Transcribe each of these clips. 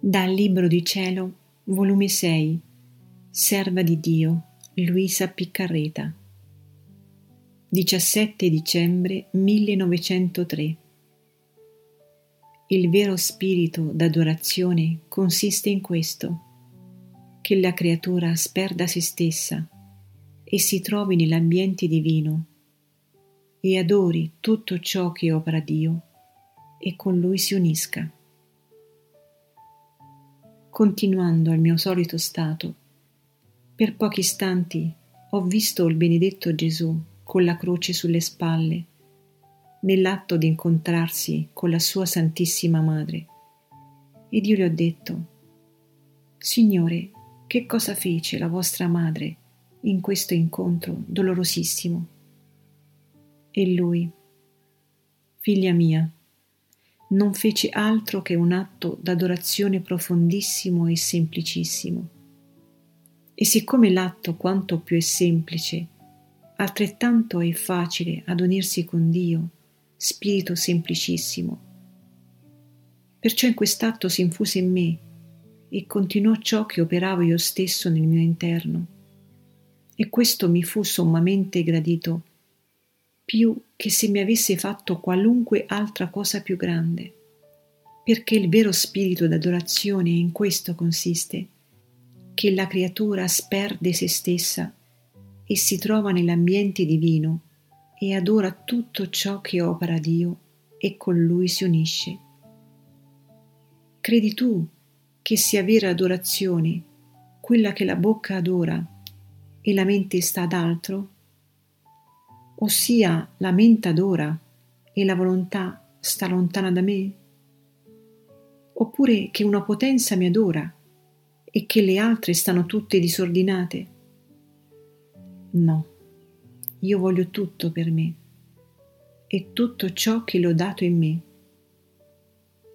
Dal Libro di Cielo, volume 6, Serva di Dio, Luisa Piccarreta. 17 dicembre 1903. Il vero spirito d'adorazione consiste in questo, che la creatura sperda se stessa e si trovi nell'ambiente divino e adori tutto ciò che opera Dio e con lui si unisca. Continuando al mio solito stato, per pochi istanti ho visto il benedetto Gesù con la croce sulle spalle, nell'atto di incontrarsi con la sua Santissima Madre. Ed io le ho detto, Signore, che cosa fece la vostra madre in questo incontro dolorosissimo? E lui, Figlia mia, non fece altro che un atto d'adorazione profondissimo e semplicissimo. E siccome l'atto quanto più è semplice, altrettanto è facile ad unirsi con Dio, spirito semplicissimo. Perciò in quest'atto si infuse in me e continuò ciò che operavo io stesso nel mio interno. E questo mi fu sommamente gradito, più che se mi avesse fatto qualunque altra cosa più grande, perché il vero spirito d'adorazione in questo consiste, che la creatura sperde se stessa e si trova nell'ambiente divino e adora tutto ciò che opera Dio e con lui si unisce. Credi tu che sia vera adorazione quella che la bocca adora e la mente sta ad altro? Ossia la mente adora e la volontà sta lontana da me? Oppure che una potenza mi adora e che le altre stanno tutte disordinate? No, io voglio tutto per me e tutto ciò che l'ho dato in me.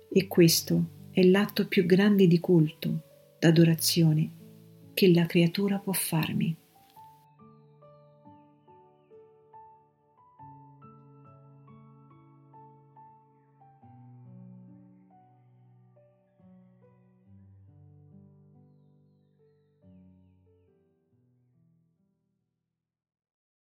E questo è l'atto più grande di culto, d'adorazione, che la creatura può farmi.